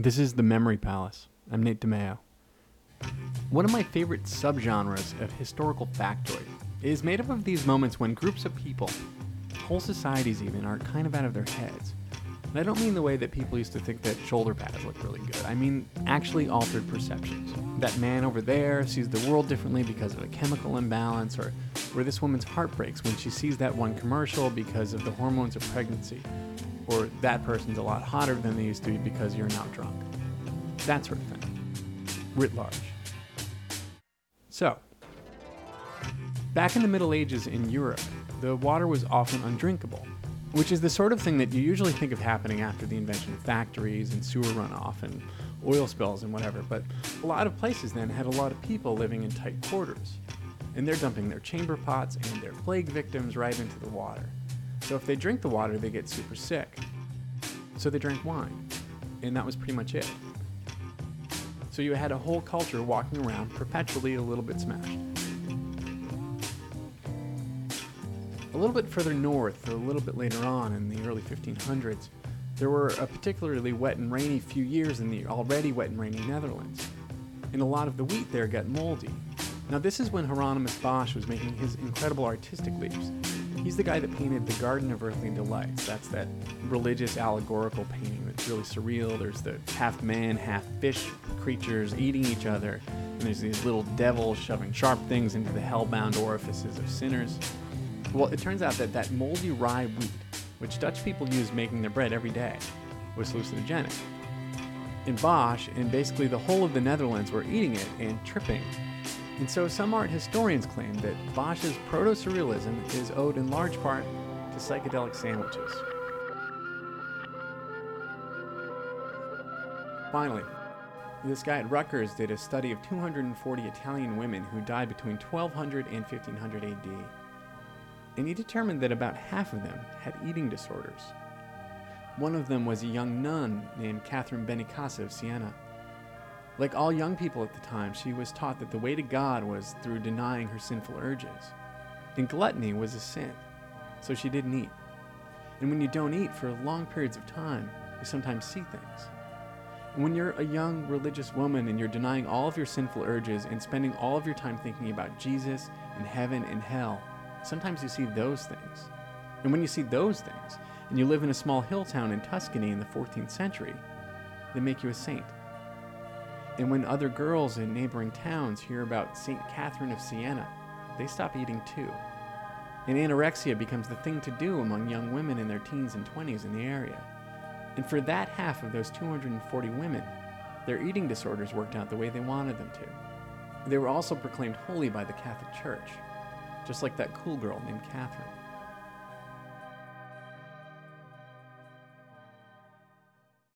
This is The Memory Palace. I'm Nate DiMeo. One of my favorite subgenres of historical factoid is made up of these moments when groups of people, whole societies even, are kind of out of their heads. And I don't mean the way that people used to think that shoulder pads look really good. I mean actually altered perceptions. That man over there sees the world differently because of a chemical imbalance, or where this woman's heart breaks when she sees that one commercial because of the hormones of pregnancy, or that person's a lot hotter than they used to be because you're now drunk. That sort of thing. Writ large. So, back in the Middle Ages in Europe, the water was often undrinkable, which is the sort of thing that you usually think of happening after the invention of factories and sewer runoff and oil spills and whatever. But a lot of places then had a lot of people living in tight quarters, and they're dumping their chamber pots and their plague victims right into the water. So if they drink the water, they get super sick. So they drank wine, and that was pretty much it. So you had a whole culture walking around perpetually a little bit smashed. A little bit further north, a little bit later on in the early 1500s, there were a particularly wet and rainy few years in the already wet and rainy Netherlands, and a lot of the wheat there got moldy. Now, this is when Hieronymus Bosch was making his incredible artistic leaps. He's the guy that painted the Garden of Earthly Delights. That's that religious allegorical painting that's really surreal. There's the half man, half fish creatures eating each other, and there's these little devils shoving sharp things into the hellbound orifices of sinners. Well, it turns out that that moldy rye wheat, which Dutch people used making their bread every day, was hallucinogenic. In Bosch, and basically the whole of the Netherlands were eating it and tripping. And so some art historians claim that Bosch's proto surrealism is owed in large part to psychedelic sandwiches. Finally, this guy at Rutgers did a study of 240 Italian women who died between 1200 and 1500 AD and he determined that about half of them had eating disorders. One of them was a young nun named Catherine Benincasa of Siena. Like all young people at the time, she was taught that the way to God was through denying her sinful urges. And gluttony was a sin, so she didn't eat. And when you don't eat for long periods of time, you sometimes see things. And when you're a young religious woman and you're denying all of your sinful urges and spending all of your time thinking about Jesus and heaven and hell, sometimes you see those things. And when you see those things, and you live in a small hill town in Tuscany in the 14th century, they make you a saint. And when other girls in neighboring towns hear about St. Catherine of Siena, they stop eating too. And anorexia becomes the thing to do among young women in their teens and 20s in the area. And for that half of those 240 women, their eating disorders worked out the way they wanted them to. They were also proclaimed holy by the Catholic Church, just like that cool girl named Catherine.